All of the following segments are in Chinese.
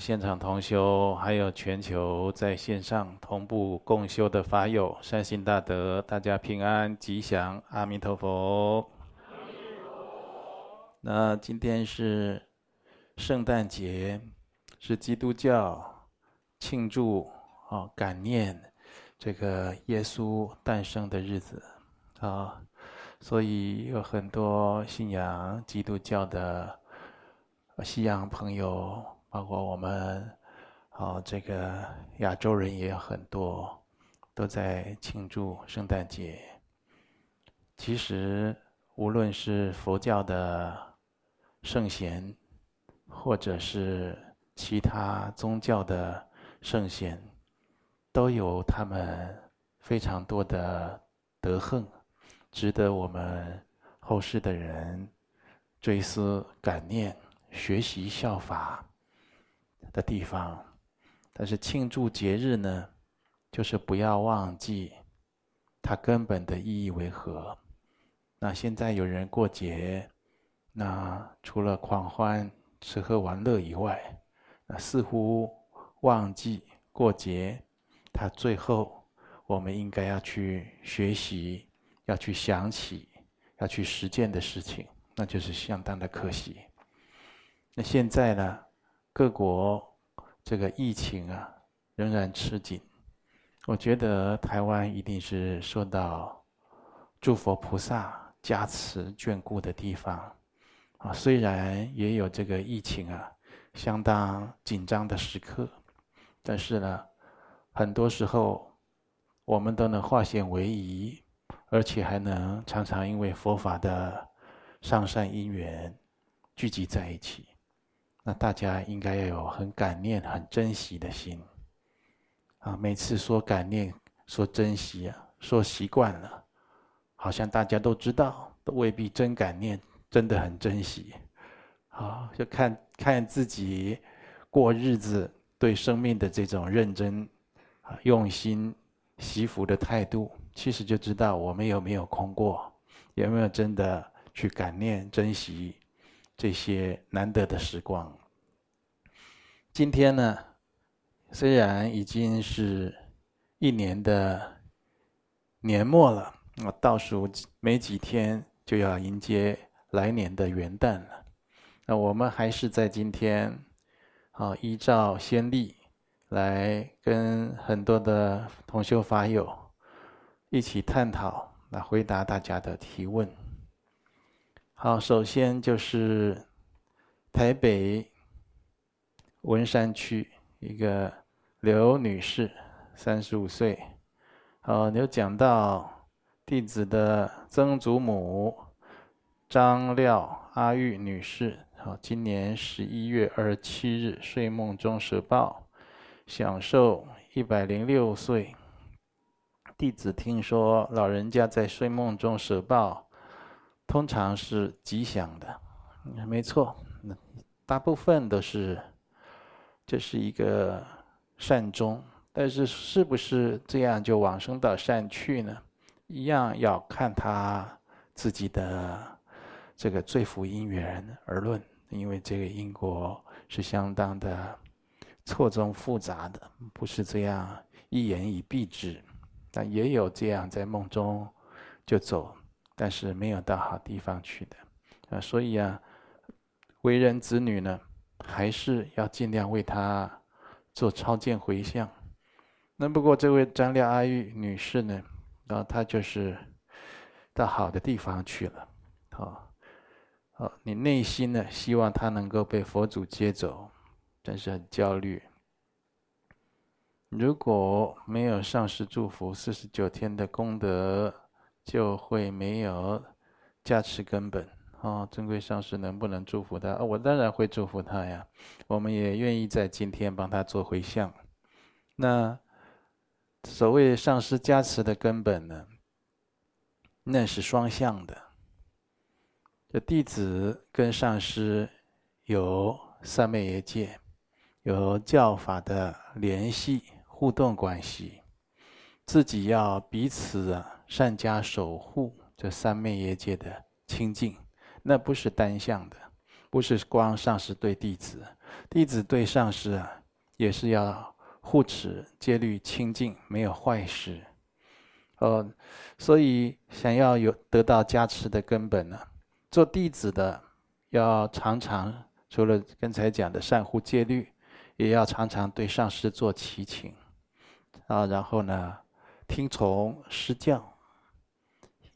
现场同修，还有全球在线上同步共修的法友，善心大德，大家平安吉祥，阿弥陀佛。那今天是圣诞节，是基督教庆祝啊感念这个耶稣诞生的日子啊，所以有很多信仰基督教的西洋朋友。包括我们，哦，这个亚洲人也有很多，都在庆祝圣诞节。其实，无论是佛教的圣贤，或者是其他宗教的圣贤，都有他们非常多的德行，值得我们后世的人追思感念、学习效法。的地方，但是庆祝节日呢，就是不要忘记它根本的意义为何。那现在有人过节，那除了狂欢、吃喝玩乐以外，那似乎忘记过节，它最后我们应该要去学习、要去想起、要去实践的事情，那就是相当的可惜。那现在呢？各国这个疫情啊，仍然吃紧。我觉得台湾一定是受到诸佛菩萨加持眷顾的地方啊。虽然也有这个疫情啊，相当紧张的时刻，但是呢，很多时候我们都能化险为夷，而且还能常常因为佛法的上善因缘聚集在一起。那大家应该要有很感念、很珍惜的心啊！每次说感念、说珍惜啊，说习惯了，好像大家都知道，都未必真感念，真的很珍惜。啊，就看看自己过日子，对生命的这种认真、啊用心、惜福的态度，其实就知道我们有没有空过，有没有真的去感念、珍惜。这些难得的时光。今天呢，虽然已经是一年的年末了，我倒数没几天就要迎接来年的元旦了。那我们还是在今天，啊，依照先例来跟很多的同修法友一起探讨，来回答大家的提问。好，首先就是台北文山区一个刘女士，三十五岁。好，有讲到弟子的曾祖母张廖阿玉女士，好，今年十一月二十七日睡梦中蛇报，享寿一百零六岁。弟子听说老人家在睡梦中舍报。通常是吉祥的，没错，大部分都是，这是一个善终，但是是不是这样就往生到善去呢？一样要看他自己的这个罪福因缘而论，因为这个因果是相当的错综复杂的，不是这样一言以蔽之，但也有这样在梦中就走。但是没有到好地方去的，啊，所以啊，为人子女呢，还是要尽量为他做超荐回向。那不过这位张廖阿玉女士呢，啊，她就是到好的地方去了，好，好，你内心呢，希望她能够被佛祖接走，但是很焦虑。如果没有上师祝福，四十九天的功德。就会没有加持根本哦，尊贵上师能不能祝福他？我当然会祝福他呀。我们也愿意在今天帮他做回向。那所谓上师加持的根本呢？那是双向的。这弟子跟上师有三昧耶界，有教法的联系互动关系，自己要彼此啊。善加守护这三昧耶界的清净，那不是单向的，不是光上师对弟子，弟子对上师啊，也是要护持戒律清净，没有坏事。哦，所以想要有得到加持的根本呢，做弟子的要常常除了刚才讲的善护戒律，也要常常对上师做祈请啊，然后呢，听从师教，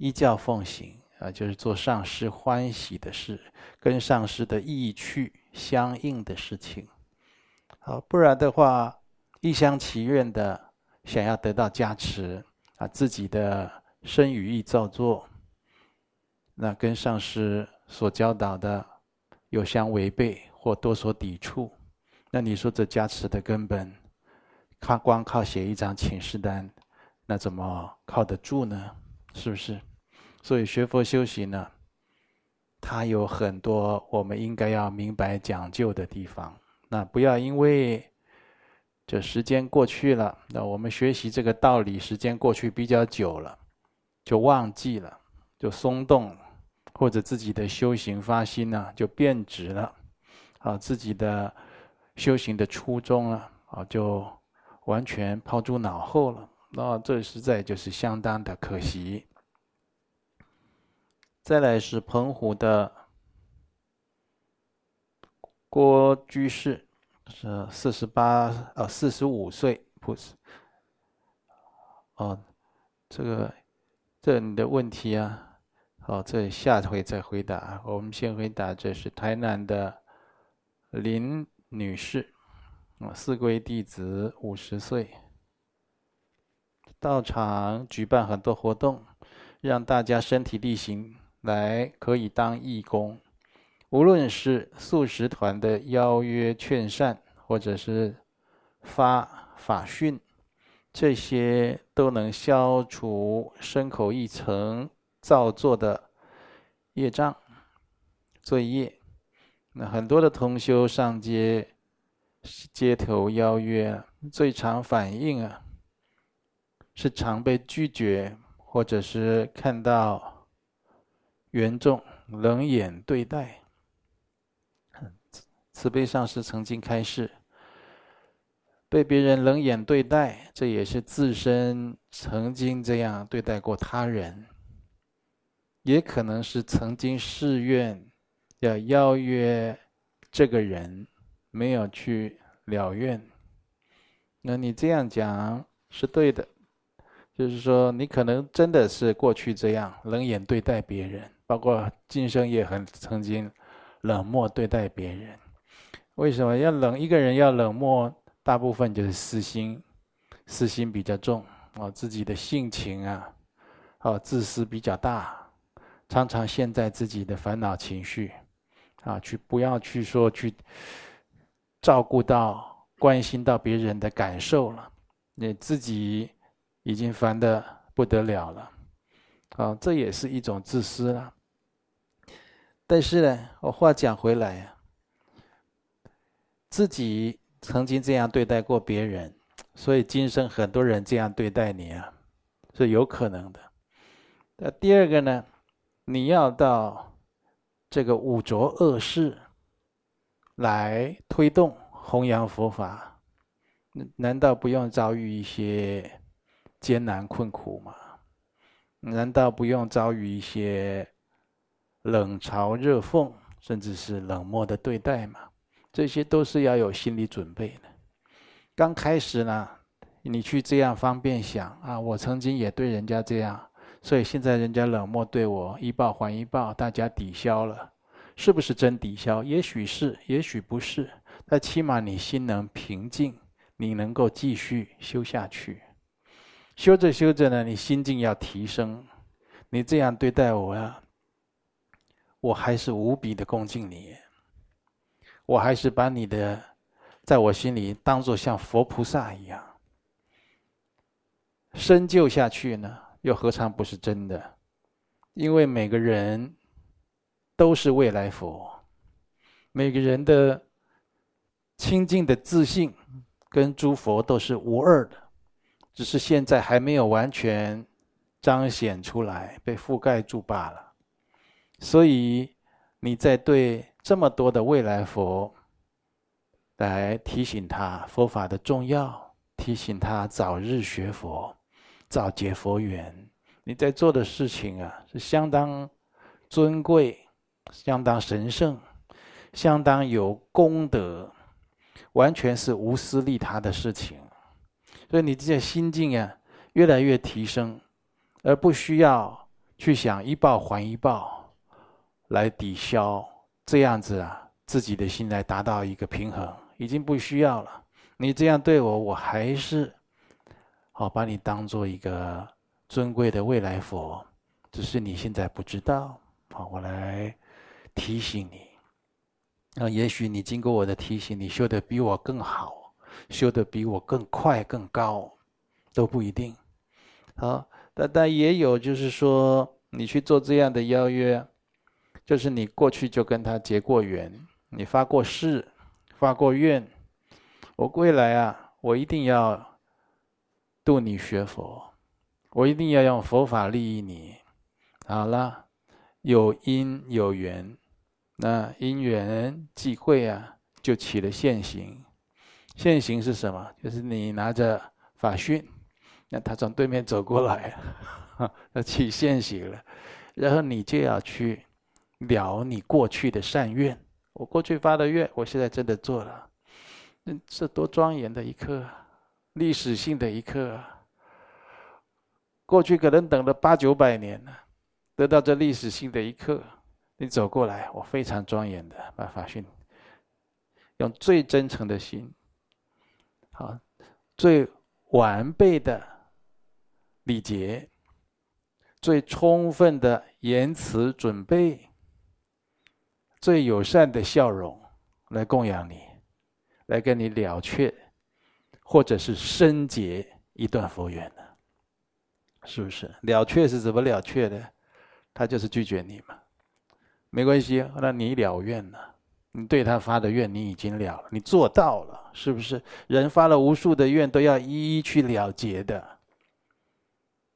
依教奉行啊，就是做上师欢喜的事，跟上师的意趣相应的事情。好，不然的话，一厢情愿的想要得到加持。啊，自己的身语意造作，那跟上师所教导的有相违背或多所抵触，那你说这加持的根本，靠光靠写一张请示单，那怎么靠得住呢？是不是？所以学佛修行呢，它有很多我们应该要明白讲究的地方，那不要因为。这时间过去了，那我们学习这个道理，时间过去比较久了，就忘记了，就松动，或者自己的修行发心呢，就变质了，啊，自己的修行的初衷啊，啊，就完全抛诸脑后了。那这实在就是相当的可惜。再来是澎湖的郭居士。是四十八呃，四十五岁，不是哦，这个这你的问题啊，好，这下回再回答。我们先回答，这是台南的林女士，啊，四皈弟子，五十岁，道场举办很多活动，让大家身体力行来，可以当义工。无论是素食团的邀约劝善，或者是发法训，这些都能消除身口意层造作的业障罪业。那很多的同修上街街头邀约，最常反映啊，是常被拒绝，或者是看到缘众冷眼对待。慈悲上师曾经开示，被别人冷眼对待，这也是自身曾经这样对待过他人，也可能是曾经誓愿要邀约这个人，没有去了愿。那你这样讲是对的，就是说你可能真的是过去这样冷眼对待别人，包括今生也很曾经冷漠对待别人。为什么要冷？一个人要冷漠，大部分就是私心，私心比较重啊，自己的性情啊，啊，自私比较大，常常陷在自己的烦恼情绪，啊，去不要去说去照顾到、关心到别人的感受了，你自己已经烦得不得了了，啊，这也是一种自私了。但是呢，我话讲回来呀。自己曾经这样对待过别人，所以今生很多人这样对待你啊，是有可能的。那第二个呢，你要到这个五浊恶世来推动弘扬佛法，难道不用遭遇一些艰难困苦吗？难道不用遭遇一些冷嘲热讽，甚至是冷漠的对待吗？这些都是要有心理准备的。刚开始呢，你去这样方便想啊，我曾经也对人家这样，所以现在人家冷漠对我，一报还一报，大家抵消了，是不是真抵消？也许是，也许不是。但起码你心能平静，你能够继续修下去。修着修着呢，你心境要提升。你这样对待我呀，我还是无比的恭敬你。我还是把你的，在我心里当做像佛菩萨一样，深究下去呢，又何尝不是真的？因为每个人都是未来佛，每个人的清净的自信跟诸佛都是无二的，只是现在还没有完全彰显出来，被覆盖住罢了。所以你在对。这么多的未来佛，来提醒他佛法的重要，提醒他早日学佛，早结佛缘。你在做的事情啊，是相当尊贵、相当神圣、相当有功德，完全是无私利他的事情。所以你这些心境啊，越来越提升，而不需要去想一报还一报来抵消这样子啊，自己的心来达到一个平衡。已经不需要了。你这样对我，我还是好把你当做一个尊贵的未来佛，只是你现在不知道。好，我来提醒你。啊，也许你经过我的提醒，你修的比我更好，修得比我更快更高，都不一定。好，但但也有就是说，你去做这样的邀约，就是你过去就跟他结过缘，你发过誓。发过愿，我未来啊，我一定要度你学佛，我一定要用佛法利益你。好了，有因有缘，那因缘际会啊，就起了现行。现行是什么？就是你拿着法讯，那他从对面走过来，那起现行了，然后你就要去了你过去的善愿。我过去发的愿，我现在真的做了，那这多庄严的一刻，历史性的一刻。过去可能等了八九百年了，得到这历史性的一刻，你走过来，我非常庄严的把法讯，用最真诚的心，好，最完备的礼节，最充分的言辞准备。最友善的笑容来供养你，来跟你了却，或者是深结一段佛缘呢？是不是？了却是怎么了却的？他就是拒绝你嘛，没关系，那你了愿了，你对他发的愿你已经了，你做到了，是不是？人发了无数的愿都要一一去了结的。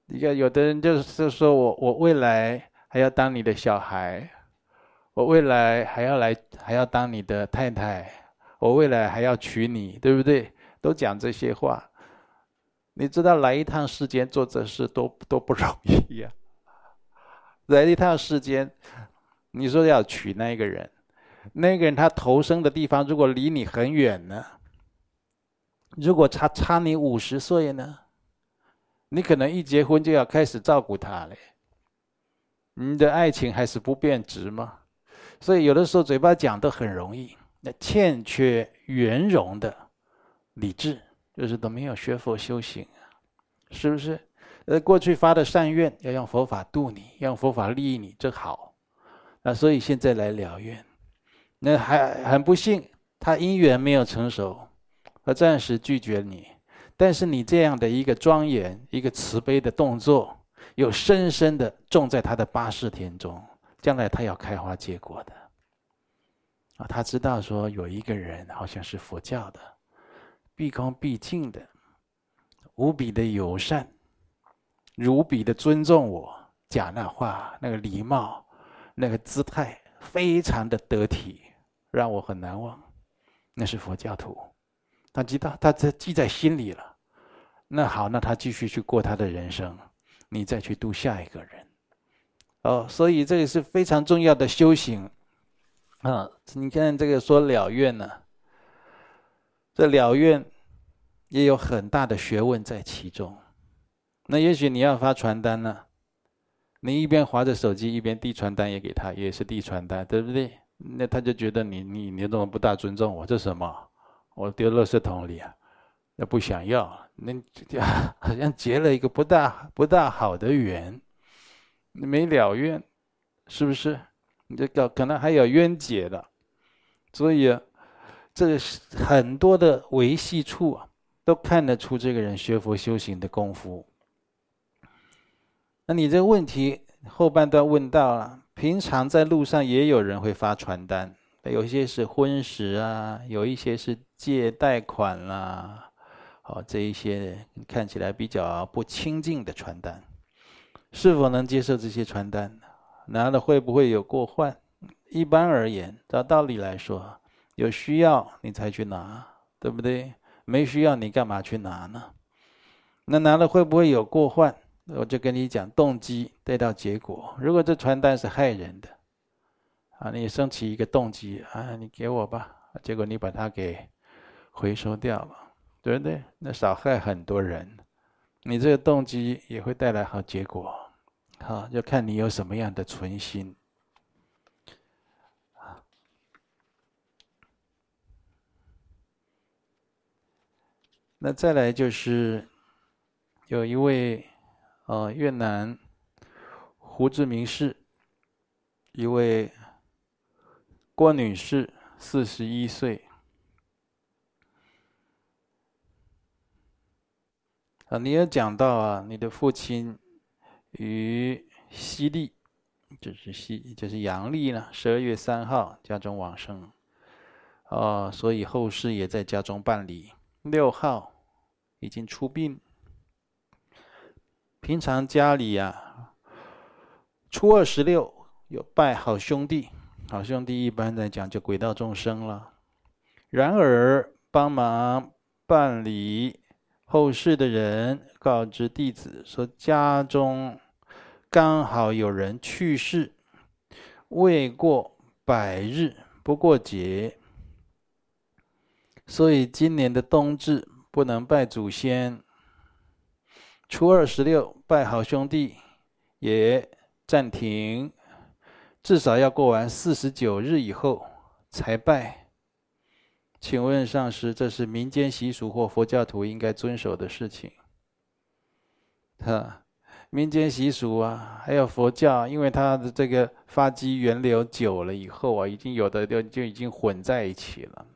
你看，有的人就是说我我未来还要当你的小孩。我未来还要来，还要当你的太太。我未来还要娶你，对不对？都讲这些话。你知道来一趟世间做这事多多不容易呀、来一趟世间，你说要娶那个人，那个人他投生的地方如果离你很远呢？如果差差你五十岁呢？你可能一结婚就要开始照顾他了。你的爱情还是不变质吗？所以有的时候嘴巴讲都很容易，那欠缺圆融的理智，就是都没有学佛修行啊，是不是？呃，过去发的善愿要用佛法度你，用佛法利益你，这好。那所以现在来了愿，那还很不幸，他因缘没有成熟，他暂时拒绝你。但是你这样的一个庄严、一个慈悲的动作，又深深的种在他的八识田中。将来他要开花结果的啊！他知道说有一个人好像是佛教的，毕恭毕敬的，无比的友善，无比的尊重我，讲那话那个礼貌，那个姿态非常的得体，让我很难忘。那是佛教徒，他知道他这记在心里了。那好，那他继续去过他的人生，你再去度下一个人。哦，所以这个是非常重要的修行，啊，你看这个说了愿呢，这了愿也有很大的学问在其中。那也许你要发传单呢，你一边划着手机一边递传单也给他，也是递传单，对不对？那他就觉得你你你怎么不大尊重我？这什么？我丢垃圾桶里啊？那不想要，那好像结了一个不大不大好的缘。你没了愿，是不是？你这个可能还有冤结的，所以啊，这个很多的维系处啊，都看得出这个人学佛修行的功夫。那你这个问题后半段问到了，平常在路上也有人会发传单，有一些是婚食啊，有一些是借贷款啦、啊，好，这一些看起来比较不清净的传单。是否能接受这些传单？拿了会不会有过患？一般而言，照道理来说，有需要你才去拿，对不对？没需要你干嘛去拿呢？那拿了会不会有过患？我就跟你讲，动机带到结果。如果这传单是害人的，啊，你升起一个动机啊，你给我吧，结果你把它给回收掉了，对不对？那少害很多人。你这个动机也会带来好结果，好，要看你有什么样的存心。那再来就是有一位呃越南胡志明市一位郭女士，四十一岁。啊，你有讲到啊，你的父亲于西历，就是西，就是阳历呢，十二月三号家中往生，啊，所以后事也在家中办理。六号已经出殡。平常家里呀、啊，初二十六有拜好兄弟，好兄弟一般来讲就鬼道众生了。然而帮忙办理。后事的人告知弟子说，家中刚好有人去世，未过百日不过节，所以今年的冬至不能拜祖先。初二十六拜好兄弟也暂停，至少要过完四十九日以后才拜。请问上师，这是民间习俗或佛教徒应该遵守的事情？哈，民间习俗啊，还有佛教，因为它的这个发迹源流久了以后啊，已经有的就就已经混在一起了。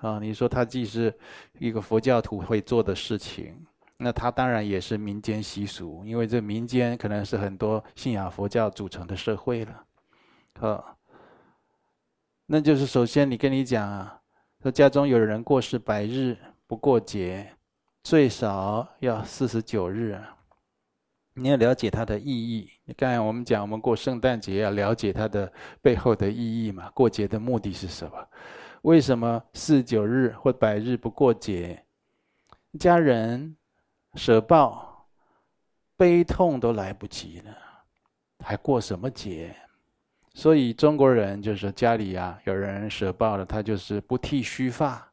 啊，你说它既是一个佛教徒会做的事情，那它当然也是民间习俗，因为这民间可能是很多信仰佛教组成的社会了。好，那就是首先你跟你讲啊。说家中有人过世百日不过节，最少要四十九日。你要了解它的意义。你刚才我们讲，我们过圣诞节要了解它的背后的意义嘛？过节的目的是什么？为什么四十九日或百日不过节？家人舍报，悲痛都来不及了，还过什么节？所以中国人就是家里啊，有人舍报了，他就是不剃须发。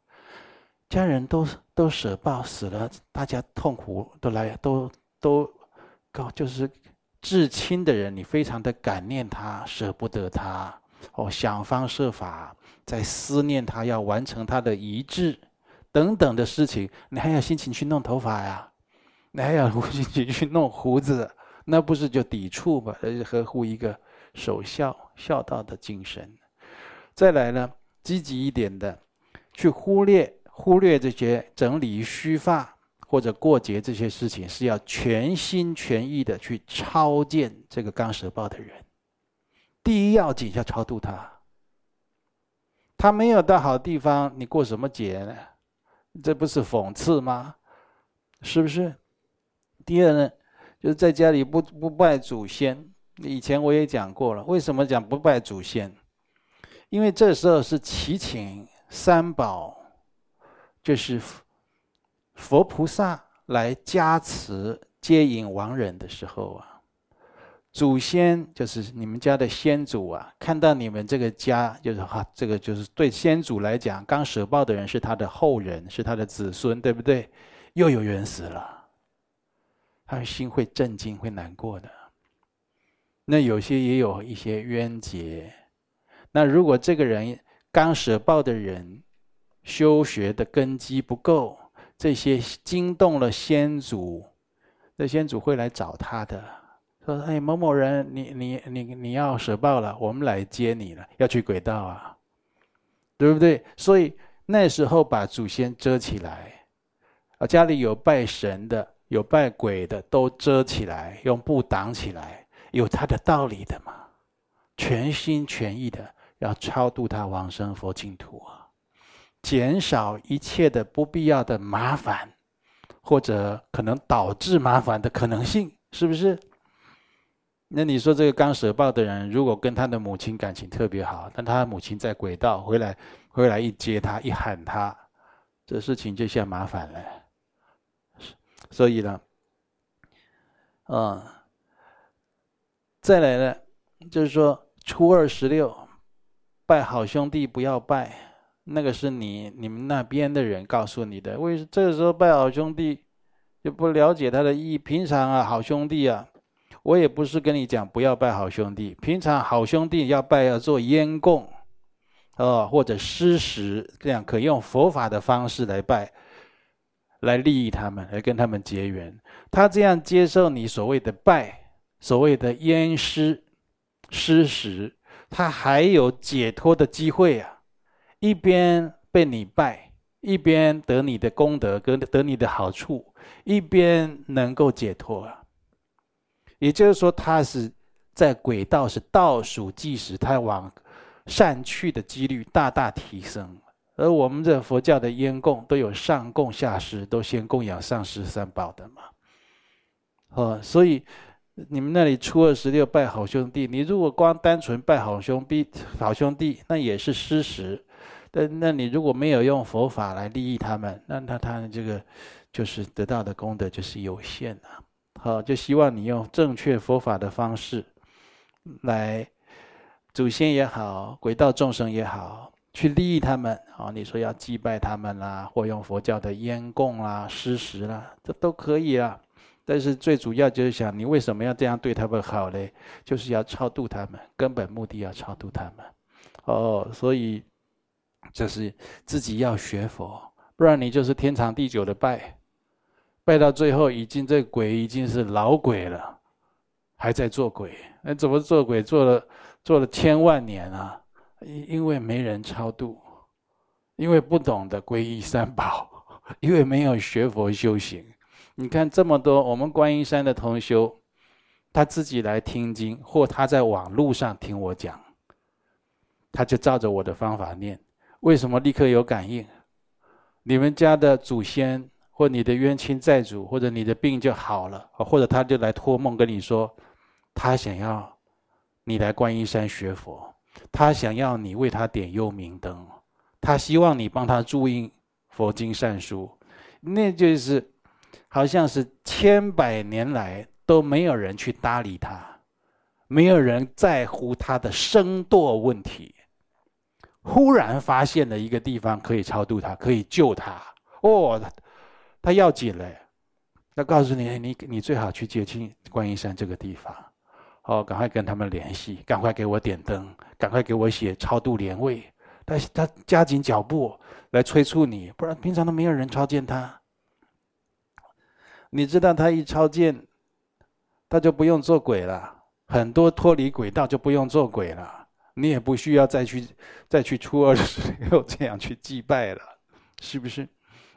家人都都舍报死了，大家痛苦都来都都搞，就是至亲的人，你非常的感念他，舍不得他，哦，想方设法在思念他，要完成他的遗志等等的事情，你还有心情去弄头发呀？你还有心情去弄胡子？那不是就抵触吗？而是呵护一个。守孝孝道的精神，再来呢，积极一点的，去忽略忽略这些整理须发或者过节这些事情，是要全心全意的去超荐这个刚蛇报的人。第一要紧要超度他，他没有到好地方，你过什么节呢？这不是讽刺吗？是不是？第二呢，就是在家里不不拜祖先。以前我也讲过了，为什么讲不拜祖先？因为这时候是祈请三宝，就是佛菩萨来加持接引亡人的时候啊。祖先就是你们家的先祖啊，看到你们这个家，就是哈，这个就是对先祖来讲，刚舍报的人是他的后人，是他的子孙，对不对？又有人死了，他的心会震惊，会难过的。那有些也有一些冤结，那如果这个人刚舍报的人，修学的根基不够，这些惊动了先祖，那先祖会来找他的，说：“哎，某某人，你你你你要舍报了，我们来接你了，要去鬼道啊，对不对？”所以那时候把祖先遮起来，啊，家里有拜神的，有拜鬼的，都遮起来，用布挡起来。有他的道理的嘛，全心全意的要超度他往生佛净土啊，减少一切的不必要的麻烦，或者可能导致麻烦的可能性，是不是？那你说这个刚舍报的人，如果跟他的母亲感情特别好，但他的母亲在轨道回来，回来一接他，一喊他，这事情就像麻烦了。所以呢，啊，再来呢，就是说初二十六拜好兄弟不要拜，那个是你你们那边的人告诉你的。为这个时候拜好兄弟就不了解他的意义？平常啊，好兄弟啊。我也不是跟你讲不要拜好兄弟，平常好兄弟要拜要做烟供，哦，或者施食，这样可用佛法的方式来拜，来利益他们，来跟他们结缘。他这样接受你所谓的拜，所谓的烟师施食，他还有解脱的机会啊！一边被你拜，一边得你的功德，得得你的好处，一边能够解脱啊！也就是说，他是在轨道是倒数计时，他往善去的几率大大提升。而我们这佛教的烟供都有上供下施，都先供养上师三宝的嘛。哦，所以你们那里初二十六拜好兄弟，你如果光单纯拜好兄弟，好兄弟那也是失实。但那你如果没有用佛法来利益他们，那他他这个就是得到的功德就是有限的。好，就希望你用正确佛法的方式，来祖先也好，轨道众生也好，去利益他们。啊，你说要祭拜他们啦，或用佛教的烟供啦、施食啦，这都可以啊。但是最主要就是想，你为什么要这样对他们好嘞？就是要超度他们，根本目的要超度他们。哦，所以这是自己要学佛，不然你就是天长地久的拜。拜到最后，已经这鬼已经是老鬼了，还在做鬼。那怎么做鬼？做了做了千万年啊！因因为没人超度，因为不懂得皈依三宝，因为没有学佛修行。你看这么多我们观音山的同修，他自己来听经，或他在网络上听我讲，他就照着我的方法念。为什么立刻有感应？你们家的祖先。或你的冤亲债主，或者你的病就好了，或者他就来托梦跟你说，他想要你来观音山学佛，他想要你为他点幽冥灯，他希望你帮他注印佛经善书，那就是好像是千百年来都没有人去搭理他，没有人在乎他的生堕问题，忽然发现了一个地方可以超度他，可以救他，哦。他要紧了，他告诉你，你你最好去接近观音山这个地方，哦，赶快跟他们联系，赶快给我点灯，赶快给我写超度莲位。他他加紧脚步来催促你，不然平常都没有人超荐他。你知道他一超荐，他就不用做鬼了，很多脱离轨道就不用做鬼了，你也不需要再去再去初二十六这样去祭拜了，是不是？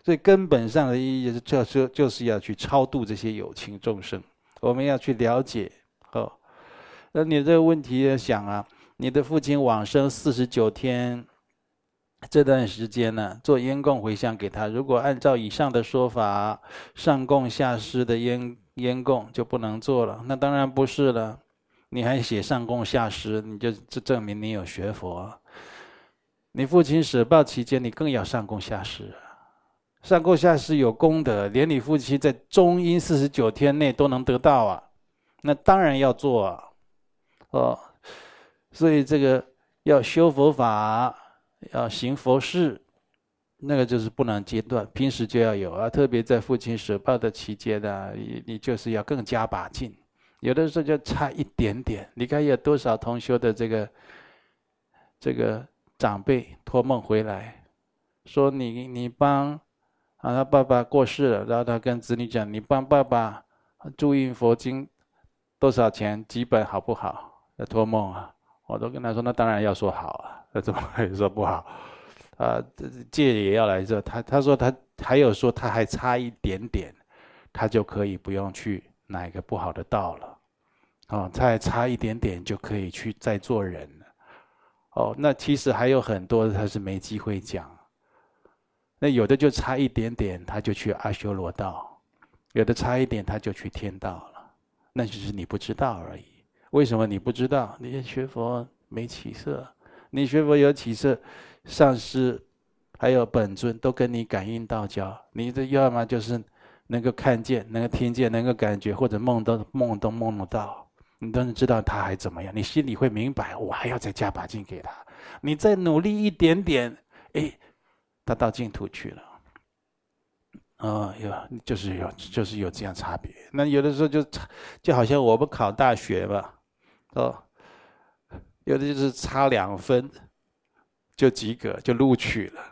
最根本上的意义是，就是就是要去超度这些有情众生。我们要去了解，哦，那你这个问题要想啊，你的父亲往生四十九天这段时间呢，做烟供回向给他。如果按照以上的说法，上供下施的烟烟供就不能做了。那当然不是了，你还写上供下施，你就这证明你有学佛。你父亲舍报期间，你更要上供下施。上供下施有功德，连你父亲在中阴四十九天内都能得到啊，那当然要做啊，哦，所以这个要修佛法，要行佛事，那个就是不能间断，平时就要有啊，特别在父亲舍报的期间呢，你你就是要更加把劲，有的时候就差一点点。你看有多少同修的这个这个长辈托梦回来，说你你帮。啊，他爸爸过世了，然后他跟子女讲：“你帮爸爸注印佛经多少钱？几本好不好？”要托梦啊，我都跟他说：“那当然要说好啊，那怎么可以说不好？啊，戒也要来这。他他说他还有说他还差一点点，他就可以不用去哪一个不好的道了。哦，他还差一点点就可以去再做人了。哦，那其实还有很多他是没机会讲。”那有的就差一点点，他就去阿修罗道；有的差一点，他就去天道了。那就是你不知道而已。为什么你不知道？你学佛没起色，你学佛有起色，上师还有本尊都跟你感应道交。你这要么就是能够看见、能够听见、能够感觉，或者梦都梦都梦得到，你都能知道他还怎么样。你心里会明白，我还要再加把劲给他。你再努力一点点，哎，他到净土去了。哦，有就是有就是有这样差别。那有的时候就差，就好像我们考大学吧，哦，有的就是差两分就及格就录取了，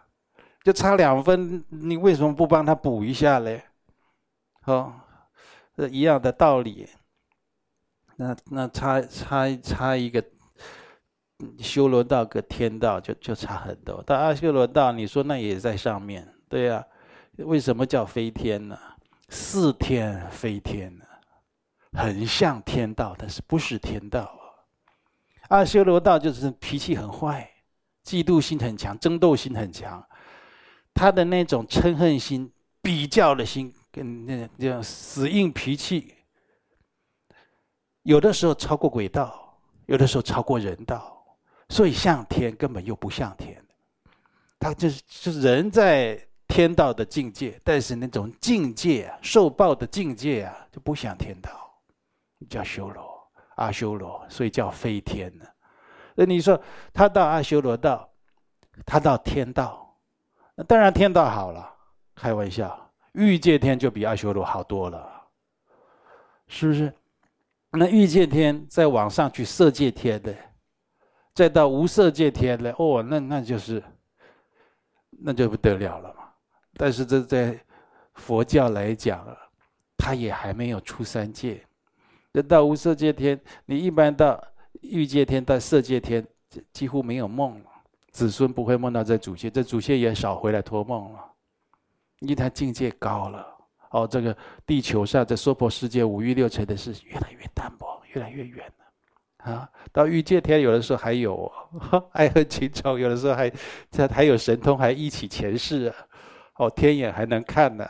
就差两分，你为什么不帮他补一下嘞？哦，一样的道理。那那差差差一个修罗道跟天道就就差很多。到阿修罗道，你说那也在上面，对呀、啊。为什么叫飞天呢？似天飞天呢？很像天道，但是不是天道？阿修罗道就是脾气很坏，嫉妒心很强，争斗心很强。他的那种嗔恨心、比较的心，跟那这样死硬脾气，有的时候超过鬼道，有的时候超过人道，所以像天根本又不像天。他就是就是人在。天道的境界，但是那种境界啊，受报的境界啊，就不像天道，叫修罗、阿修罗，所以叫飞天呢。那你说他到阿修罗道，他到天道，那当然天道好了，开玩笑，欲界天就比阿修罗好多了，是不是？那欲界天再往上去色界天的，再到无色界天的，哦，那那就是，那就不得了了嘛。但是这在佛教来讲，他也还没有出三界。人到无色界天，你一般到欲界天、到色界天，几乎没有梦了。子孙不会梦到这祖先，这祖先也少回来托梦了，因为他境界高了。哦，这个地球上这娑婆世界五欲六尘的事越来越淡薄，越来越远了。啊，到欲界天有的时候还有 爱恨情仇，有的时候还这还有神通，还忆起前世啊。哦，天眼还能看呢，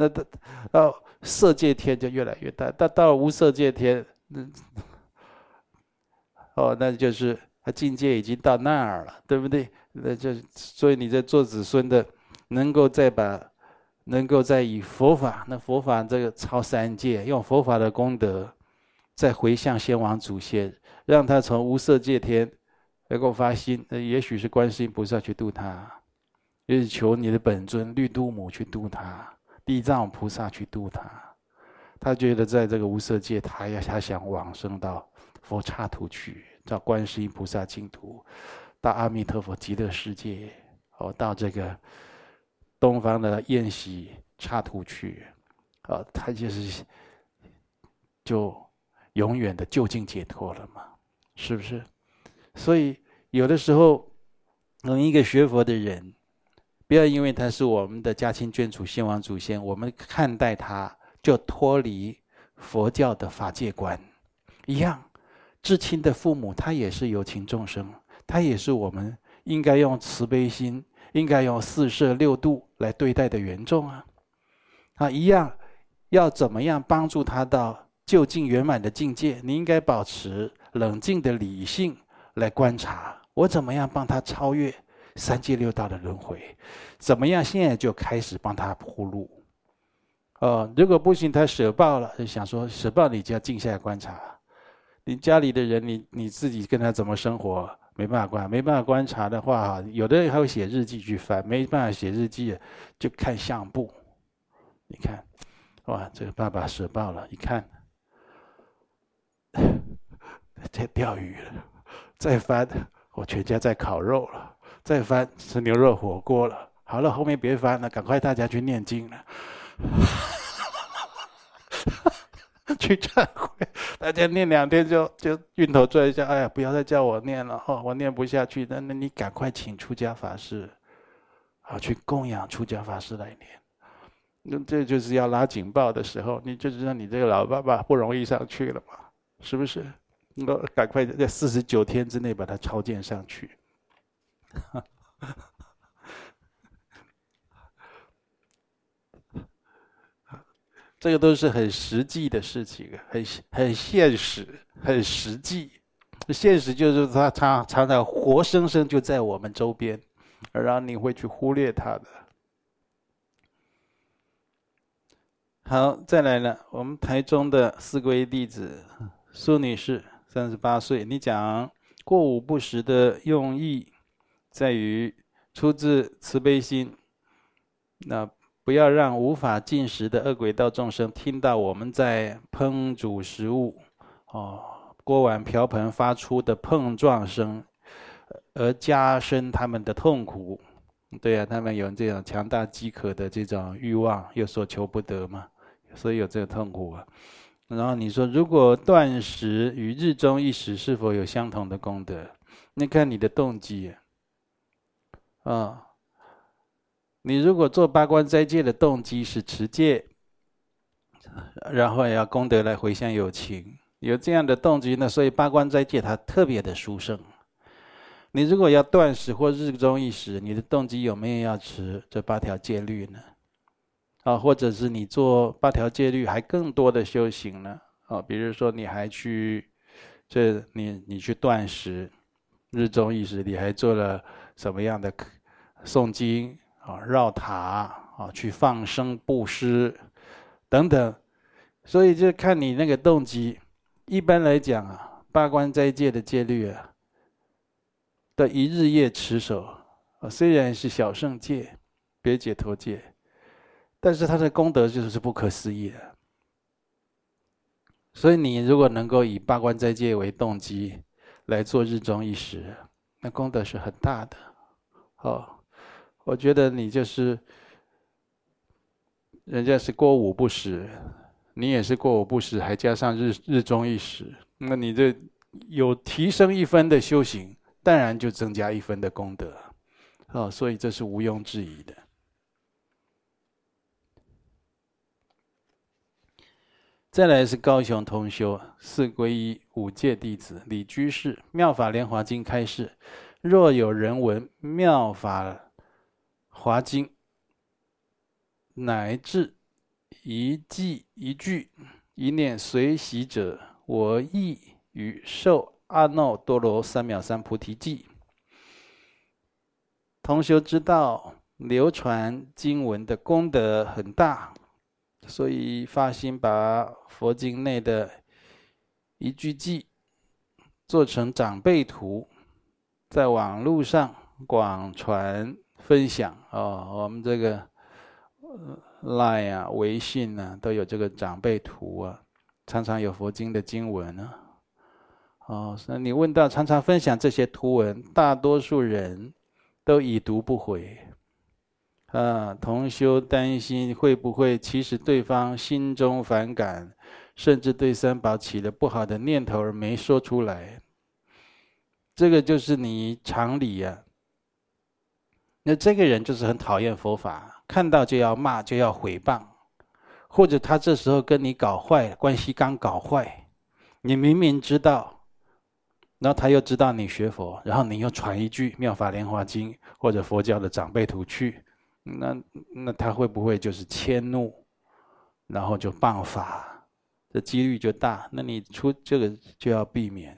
那到到色界天就越来越大，到到了无色界天，那哦，那就是他境界已经到那儿了，对不对？那就所以你在做子孙的，能够再把，能够再以佛法，那佛法这个超三界，用佛法的功德，再回向先王祖先，让他从无色界天能够发心，那也许是观世音菩萨去度他。也许求你的本尊绿度母去度他，地藏菩萨去度他。他觉得在这个无色界，他要他想往生到佛刹土去，到观世音菩萨净土，到阿弥陀佛极乐世界，哦，到这个东方的宴喜刹土去，啊，他就是就永远的究竟解脱了嘛，是不是？所以有的时候，有一个学佛的人。不要因为他是我们的家亲眷属、先王祖先，我们看待他就脱离佛教的法界观。一样，至亲的父母，他也是有情众生，他也是我们应该用慈悲心、应该用四摄六度来对待的缘众啊。啊，一样，要怎么样帮助他到就近圆满的境界？你应该保持冷静的理性来观察，我怎么样帮他超越？三界六道的轮回，怎么样？现在就开始帮他铺路。哦，如果不行，他舍报了，就想说舍报，你就要静下来观察。你家里的人，你你自己跟他怎么生活，没办法观，没办法观察的话，有的人还会写日记去翻，没办法写日记，就看相簿。你看，哇，这个爸爸舍报了，一看，在钓鱼了，再翻，我全家在烤肉了。再翻吃牛肉火锅了，好了，后面别翻了，赶快大家去念经了，去忏悔，大家念两天就就晕头转向，哎呀，不要再叫我念了哦，我念不下去，那那你赶快请出家法师，啊，去供养出家法师来念，那这就是要拉警报的时候，你就知道你这个老爸爸不容易上去了嘛，是不是？那赶快在四十九天之内把他超荐上去。这个都是很实际的事情，很很现实。很实际。现实就是他常常常活生生就在我们周边，然后你会去忽略他的。好，再来了，我们台中的四位弟子苏女士，三十八岁，你讲过午不食的用意，在于出自慈悲心，那不要让无法进食的恶鬼道众生听到我们在烹煮食物，哦。锅碗瓢盆发出的碰撞声，而加深他们的痛苦。对呀、啊，他们有这种强大饥渴的这种欲望，又所求不得嘛，所以有这个痛苦啊。然后你说，如果断食与日中一食是否有相同的功德？你看你的动机、啊。你如果做八关斋戒的动机是持戒，然后也要功德来回向有情。有这样的动机呢，所以八关斋戒它特别的殊胜。你如果要断食或日中一食，你的动机有没有要持这八条戒律呢？啊，或者是你做八条戒律还更多的修行呢？啊，比如说你还去这你你去断食、日中一食，你还做了什么样的诵经啊、绕塔啊、去放生布施等等，所以就看你那个动机。一般来讲啊，八关斋戒的戒律啊，的一日夜持守啊，虽然是小圣戒，别解脱戒，但是它的功德就是不可思议的。所以你如果能够以八关斋戒为动机来做日中一食，那功德是很大的。哦，我觉得你就是，人家是过午不食。你也是过午不食，还加上日日中一食，那你这有提升一分的修行，当然就增加一分的功德，啊，所以这是毋庸置疑的。再来是高雄同修四皈依五戒弟子李居士，《妙法莲华经》开示：若有人闻《妙法华经》，乃至。一记一句一念随喜者，我亦与受阿耨多罗三藐三菩提记。同修知道流传经文的功德很大，所以发心把佛经内的一句记做成长辈图，在网络上广传分享。哦，我们这个。Line 啊，微信啊，都有这个长辈图啊，常常有佛经的经文啊。哦，那你问到常常分享这些图文，大多数人都已读不回。啊，同修担心会不会其实对方心中反感，甚至对三宝起了不好的念头而没说出来。这个就是你常理呀、啊。那这个人就是很讨厌佛法。看到就要骂，就要毁谤，或者他这时候跟你搞坏，关系刚搞坏，你明明知道，然后他又知道你学佛，然后你又传一句《妙法莲华经》或者佛教的长辈图去，那那他会不会就是迁怒，然后就谤法，这几率就大。那你出这个就要避免。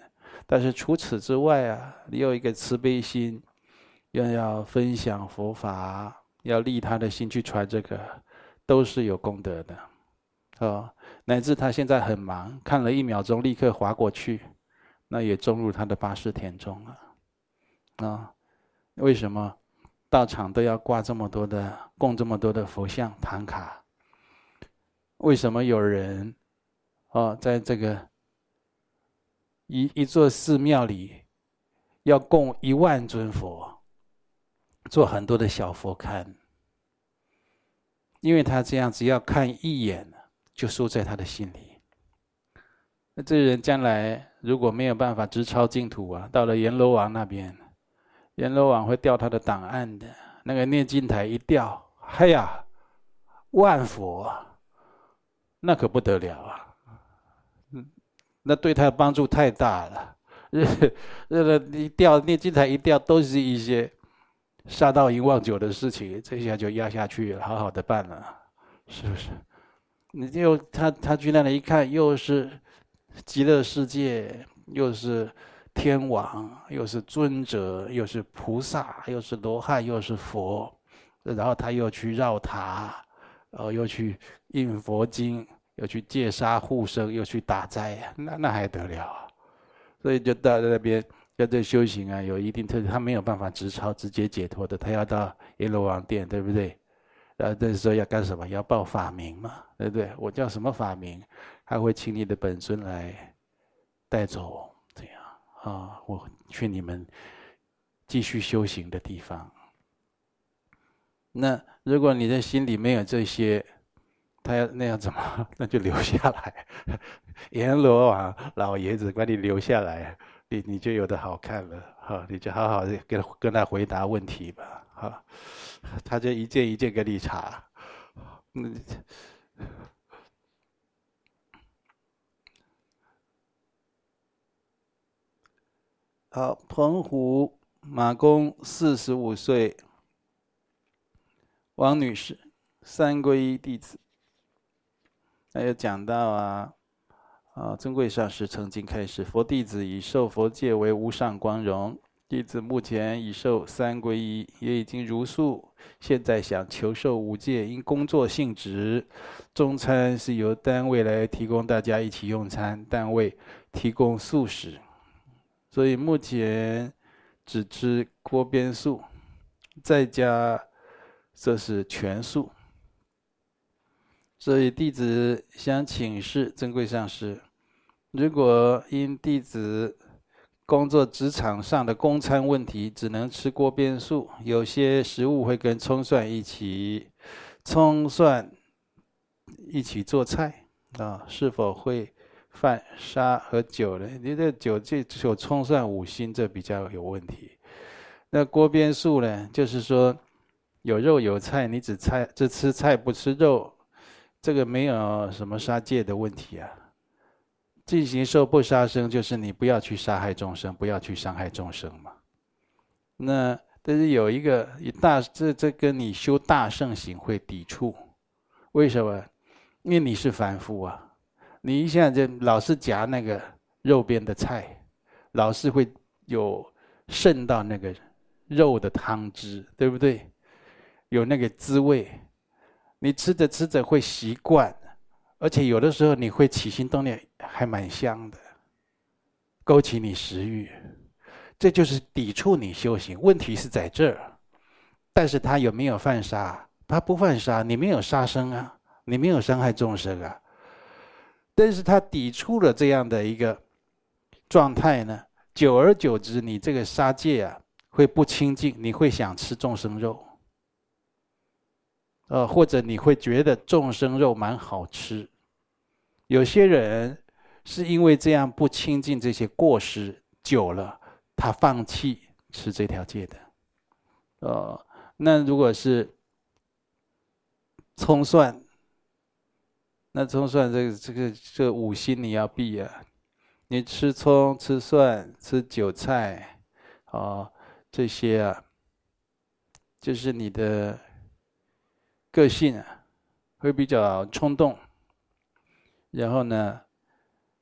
但是除此之外啊，你有一个慈悲心，又要分享佛法。要利他的心去传这个，都是有功德的，哦，乃至他现在很忙，看了一秒钟立刻划过去，那也种入他的八识田中了，啊、为什么道场都要挂这么多的供这么多的佛像唐卡？为什么有人，哦，在这个一一座寺庙里要供一万尊佛？做很多的小佛龛，因为他这样只要看一眼，就收在他的心里。那这人将来如果没有办法直超净土啊，到了阎罗王那边，阎罗王会调他的档案的。那个念经台一调，嘿呀，万佛，那可不得了啊！嗯，那对他的帮助太大了。这个一调念经台一调，都是一些。杀盗淫妄酒的事情，这下就压下去，好好的办了，是不是？你就他他去那里一看，又是极乐世界又是天王，又是尊者，又是菩萨，又是罗汉，又是佛，然后他又去绕塔，然后又去印佛经，又去戒杀护生，又去打斋，那那还得了啊？所以就到那边要对修行啊，有一定特质，他没有办法直超直接解脱的，他要到阎罗王殿，对不对？然后这时候要干什么？要报法名嘛，对不对？我叫什么法名？他会请你的本尊来带走，这样啊，我去你们继续修行的地方。那如果你的心里没有这些，他要那样怎么？那就留下来，阎罗王老爷子把你留下来，你你就有的好看了，哈，你就好好的跟跟他回答问题吧，哈。他就一件一件给你查，嗯，好，澎湖马公四十五岁，王女士，三皈依弟子。还有讲到啊，啊，尊贵上师曾经开示，佛弟子以受佛戒为无上光荣。弟子目前已受三皈依，也已经茹素。现在想求受五戒，因工作性质，中餐是由单位来提供大家一起用餐，单位提供素食，所以目前只吃锅边素，在家则是全素。所以弟子想请示尊贵上师，如果因弟子工作职场上的供餐问题，只能吃锅边素。有些食物会跟葱蒜一起，葱蒜一起做菜啊，是否会犯杀和酒呢？你这酒这只有葱蒜五辛，这比较有问题。那锅边素呢？就是说有肉有菜，你只菜只吃菜不吃肉，这个没有什么杀戒的问题啊。进行受不杀生，就是你不要去杀害众生，不要去伤害众生嘛。那但是有一个大这这跟你修大圣行会抵触，为什么？因为你是凡夫啊，你一下就老是夹那个肉边的菜，老是会有渗到那个肉的汤汁，对不对？有那个滋味，你吃着吃着会习惯。而且有的时候你会起心动念，还蛮香的，勾起你食欲，这就是抵触你修行。问题是在这儿，但是他有没有犯杀？他不犯杀，你没有杀生啊，你没有伤害众生啊。但是他抵触了这样的一个状态呢，久而久之，你这个杀戒啊会不清净，你会想吃众生肉。呃，或者你会觉得众生肉蛮好吃，有些人是因为这样不清净这些过失，久了他放弃吃这条戒的。呃，那如果是葱蒜，那葱蒜这个这个这五辛你要避啊，你吃葱、吃蒜、吃韭菜，啊，这些啊，就是你的。个性啊，会比较冲动，然后呢，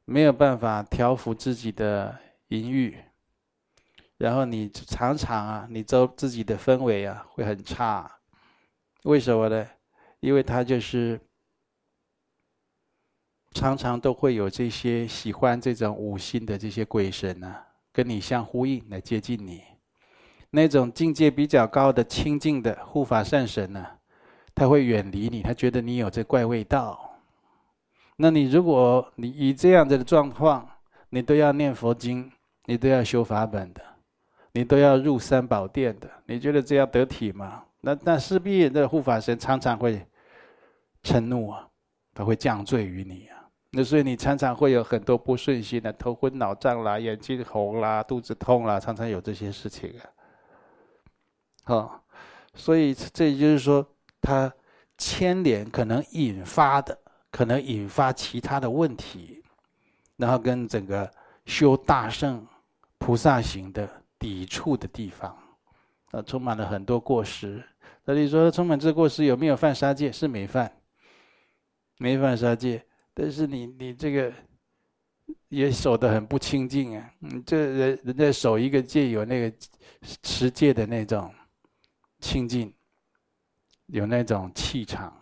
没有办法调伏自己的淫欲，然后你常常啊，你周自己的氛围啊会很差，为什么呢？因为他就是常常都会有这些喜欢这种五星的这些鬼神呢、啊，跟你相呼应来接近你，那种境界比较高的清净的护法善神呢、他会远离你，他觉得你有这怪味道。那你如果你以这样子的状况，你都要念佛经，你都要修法本的，你都要入三宝殿的，你觉得这样得体吗？那那势必的护法神常常会嗔怒啊，他会降罪于你啊。那所以你常常会有很多不顺心的，头昏脑胀啦，眼睛红啦，肚子痛啦，常常有这些事情啊。好，所以这也就是说。它牵连可能引发的，可能引发其他的问题，然后跟整个修大圣菩萨行的抵触的地方，啊，充满了很多过失。那你说充满这过失有没有犯杀戒？是没犯，没犯杀戒。但是你你这个也守得很不清净啊！嗯，这人人家守一个戒，有那个持戒的那种清净，有那种气场。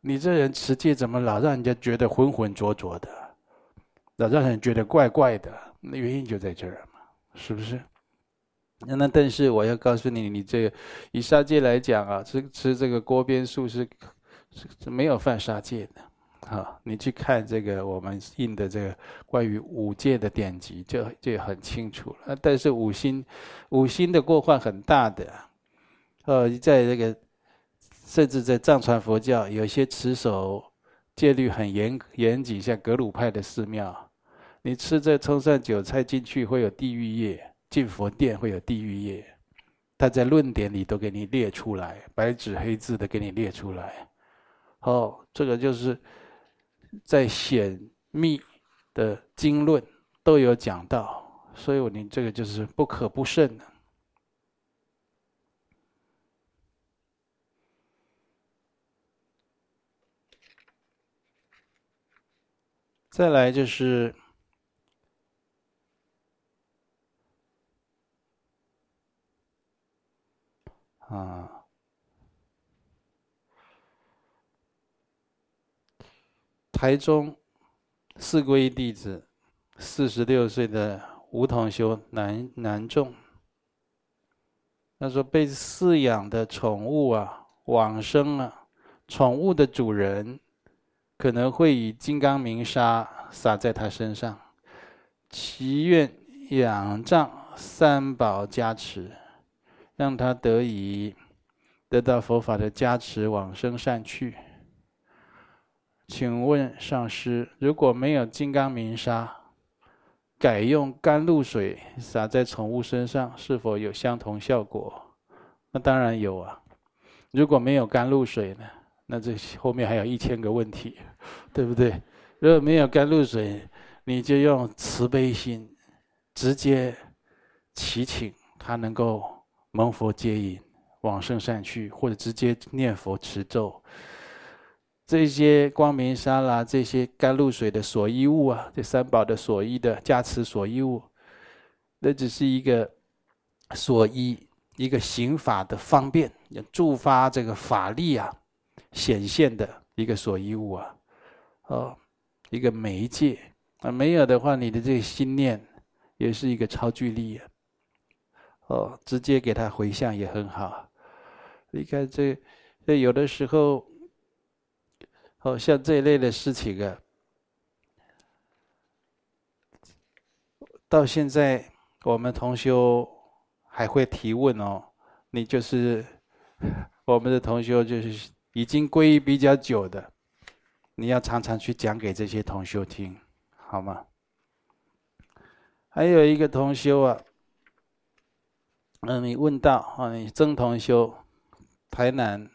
你这人持戒怎么老让人家觉得浑浑浊浊的，老让人觉得怪怪的？那原因就在这儿嘛，是不是？那那但是我要告诉你，你这个以杀戒来讲啊，吃吃这个锅边素是是没有犯杀戒的。啊，你去看这个我们印的这个关于五戒的典籍，就就很清楚了。但是五辛，五辛的过患很大的。呃，在这个甚至在藏传佛教，有些持守戒律很严严谨，像格鲁派的寺庙，你吃这葱蒜韭菜进去会有地狱业，进佛殿会有地狱业。他在论点里都给你列出来，白纸黑字的给你列出来。哦，这个就是。在显密的经论都有讲到，所以你这个就是不可不慎的。再来就是啊。台中四皈依弟子，四十六岁的吴同修男男众，他说被饲养的宠物啊往生啊，宠物的主人可能会以金刚明沙洒在他身上，祈愿仰仗三宝加持，让他得以得到佛法的加持，往生善趣。请问上师，如果没有金刚明沙，改用甘露水洒在宠物身上，是否有相同效果？那当然有啊。如果没有甘露水呢？那这后面还有一千个问题，对不对？如果没有甘露水，你就用慈悲心，直接祈请他能够蒙佛接引，往生善趣，或者直接念佛持咒。这些光明沙啦，这些甘露水的所依物啊，这三宝的所依的加持所依物，那只是一个所依，一个行法的方便，助发这个法力啊显现的一个所依物啊，哦，一个媒介啊，没有的话，你的这个心念也是一个超距力啊，哦，直接给他回向也很好。你看这这有的时候。哦，像这一类的事情啊，到现在我们同修还会提问哦。你就是 我们的同修，就是已经皈依比较久的，你要常常去讲给这些同修听，好吗？还有一个同修啊，嗯，你问到啊，你曾同修，台南，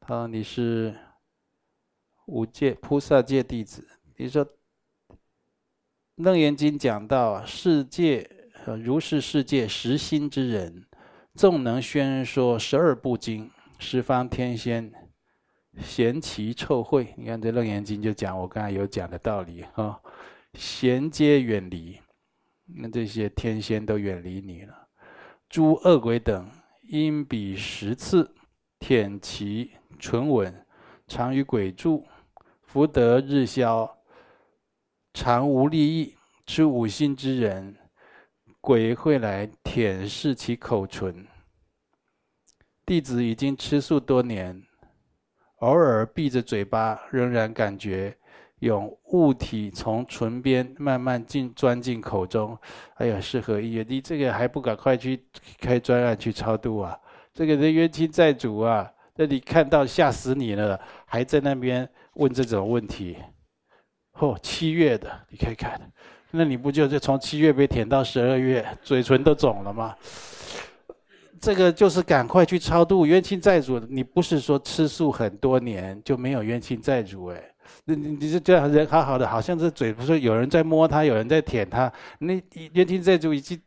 啊，你是。五戒菩萨戒弟子，你说《楞严经》讲到啊世界如是世界实心之人，纵能宣说十二部经，十方天仙咸其臭秽。你看这《楞严经》就讲我刚才有讲的道理哈，咸皆远离，那这些天仙都远离你了。诸恶鬼等因彼十次舔其唇吻，常与鬼住。福德日消，常无利益。吃五辛之人，鬼会来舔舐其口唇。弟子已经吃素多年，偶尔闭着嘴巴，仍然感觉有物体从唇边慢慢进钻进口中。哎呀，是何意？你这个还不赶快去开专案去超度啊？这个人冤亲债主啊，那你看到吓死你了，还在那边。问这种问题，哦，七月的，你看看，那你不就是从七月被舔到十二月，嘴唇都肿了吗？这个就是赶快去超度冤亲债主。你不是说吃素很多年就没有冤亲债主哎？你你你是这样人好好的，好像这嘴不是有人在摸他，有人在舔他，那冤亲债主已经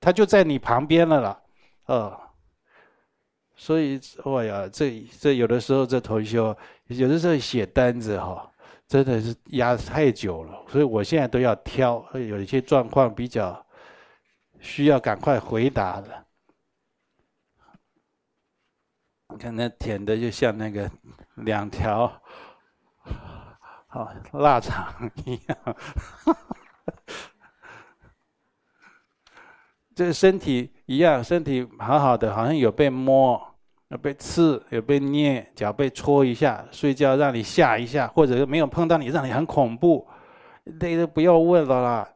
他就在你旁边了啦，哦。所以，哎呀，这这有的时候这同修。有的时候写单子哈，真的是压太久了，所以我现在都要挑，有一些状况比较需要赶快回答的。你看那舔的就像那个两条好腊肠一样，这身体一样，身体好好的，好像有被摸。有被刺，有被捏，脚被戳一下，睡觉让你吓一下，或者是没有碰到你，让你很恐怖，那个不要问了啦。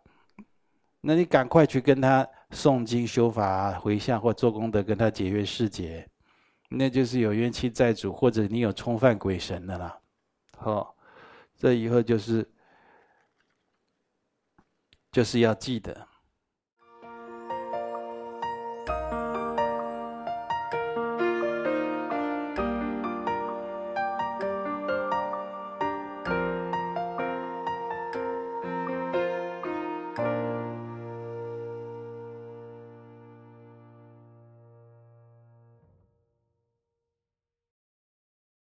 那你赶快去跟他诵经修法、回向或做功德，跟他解冤释结，那就是有冤亲债主，或者你有冲犯鬼神的啦。好，这以后就是就是要记得。